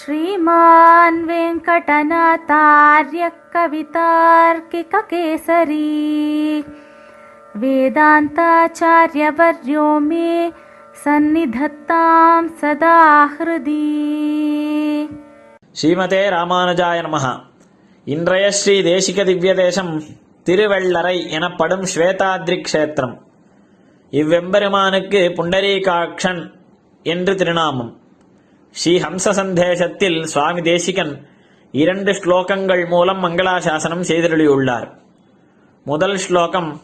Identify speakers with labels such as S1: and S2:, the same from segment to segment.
S1: श्रीमान् वेङ्कटनाथार्य कवितार्किककेसरी वेदान्ताचार्यवर्यो मे सन्निधत्तां सदा हृदि
S2: ஸ்ரீமதே ராமானுஜாய நமஹ இன்றைய ஸ்ரீ தேசிக திவ்ய தேசம் திருவெள்ளரை எனப்படும் ஸ்வேதாத்ரி க்ஷேத்திரம் இவ்வெம்பெருமானுக்கு புண்டரீகாக்ஷன் என்று திருநாமம் ஸ்ரீ ஹம்ச சந்தேசத்தில் சுவாமி தேசிகன் இரண்டு ஸ்லோகங்கள் மூலம் மங்களாசாசனம் செய்தருளியுள்ளார் முதல் ஸ்லோகம்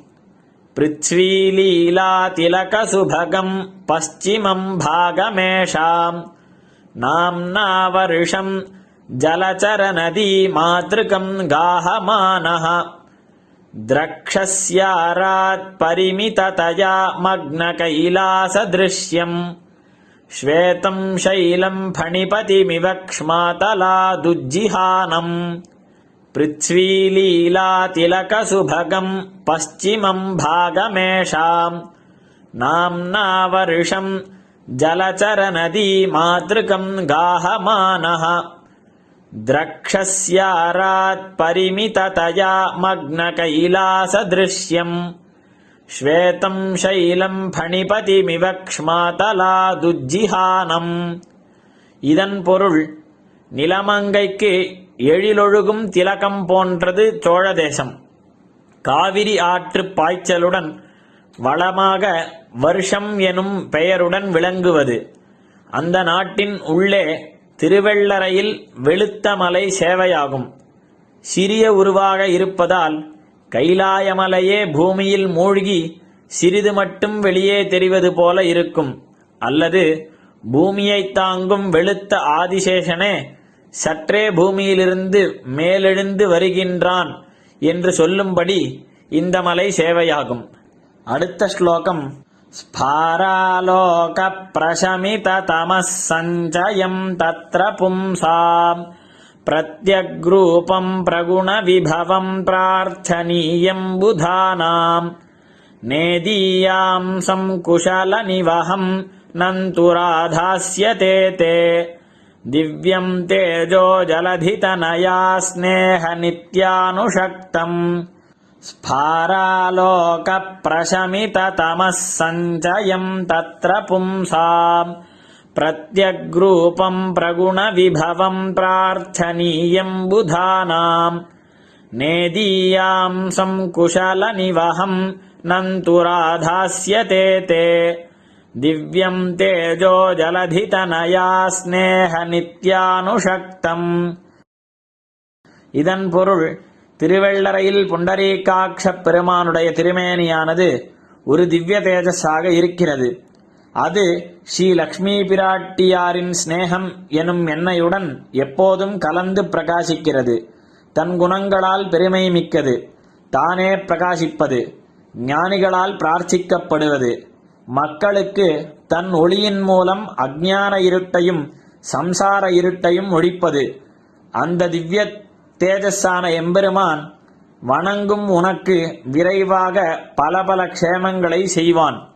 S2: पृथ्वीलीलातिलकसुभगम् पश्चिमम् भागमेषाम् नाम्ना वर्षम् जलचरनदी मातृकम् गाहमानः द्रक्षस्यारात्परिमिततया मग्नकैलासदृश्यम् श्वेतम् शैलम् फणिपतिमिव क्ष्मातलादुज्जिहानम् पृथ्वीलीलातिलकसुभगम् पश्चिमम् भागमेषाम् नाम्ना वर्षम् जलचरनदी मातृकम् गाहमानः। द्रक्षस्यारात्परिमिततया मग्नकैलासदृश्यम् श्वेतम् शैलम् फणिपतिमिव क्ष्मातलादुज्जिहानम् இதன் பொருள் நிலமங்கைக்கு எழிலொழுகும் திலகம் போன்றது சோழ தேசம் காவிரி ஆற்று பாய்ச்சலுடன் வளமாக வருஷம் எனும் பெயருடன் விளங்குவது அந்த நாட்டின் உள்ளே திருவெள்ளரையில் வெளுத்த மலை சேவையாகும் சிறிய உருவாக இருப்பதால் கைலாயமலையே பூமியில் மூழ்கி சிறிது மட்டும் வெளியே தெரிவது போல இருக்கும். அல்லது பூமியை தாங்கும் வெளுத்த ஆதிசேஷனே சற்றே பூமியிலிருந்து மேலெழுந்து வருகின்றான் என்று சொல்லும்படி இந்த மலை சேவையாகும். அடுத்த ஸ்லோகம். ஸ்பாராலோக பிரசமித தமஸ் சஞ்சயம் प्रत्यग्रूपम् प्रगुणविभवम् प्रार्थनीयम् बुधानाम्। नेदीयाम् सङ्कुशलनिवहम् नन्तु राधास्यते ते। दिव्यम् तेजो जलधितनया स्नेहनित्यानुषक्तम् स्फारालोकप्रशमिततमः सञ्चयम् तत्र पुंसा प्रत्यग्रूपम् प्रगुणविभवम् प्रार्थनीयम् बुधानाम् नेदीयाम् सङ्कुशलनिवहम् नन्तुराधास्यते ते திவ்யம் தேஜோ ஜலதிதனயா ஸ்நேக நித்யானுஷக்தம் இதன் பொருள் திருவெள்ளரையில் புண்டரீகாட்ச பெருமானுடைய திருமேனியானது ஒரு திவ்ய தேஜஸாக இருக்கிறது அது ஸ்ரீ லக்ஷ்மி பிராட்டியாரின் ஸ்நேகம் எனும் எண்ணெயுடன் எப்போதும் கலந்து பிரகாசிக்கிறது. தன் குணங்களால் பெருமை மிக்கது. தானே பிரகாசிப்பது. ஞானிகளால் பிரார்த்திக்கப்படுவது. மக்களுக்கு தன் ஒளியின் மூலம் அஜ்ஞான இருட்டையும் சம்சார இருட்டையும் ஒழிப்பது. அந்த திவ்ய தேஜஸான எம்பெருமான் வணங்கும் உனக்கு விரைவாக பல பல க்ஷேமங்களை செய்வான்.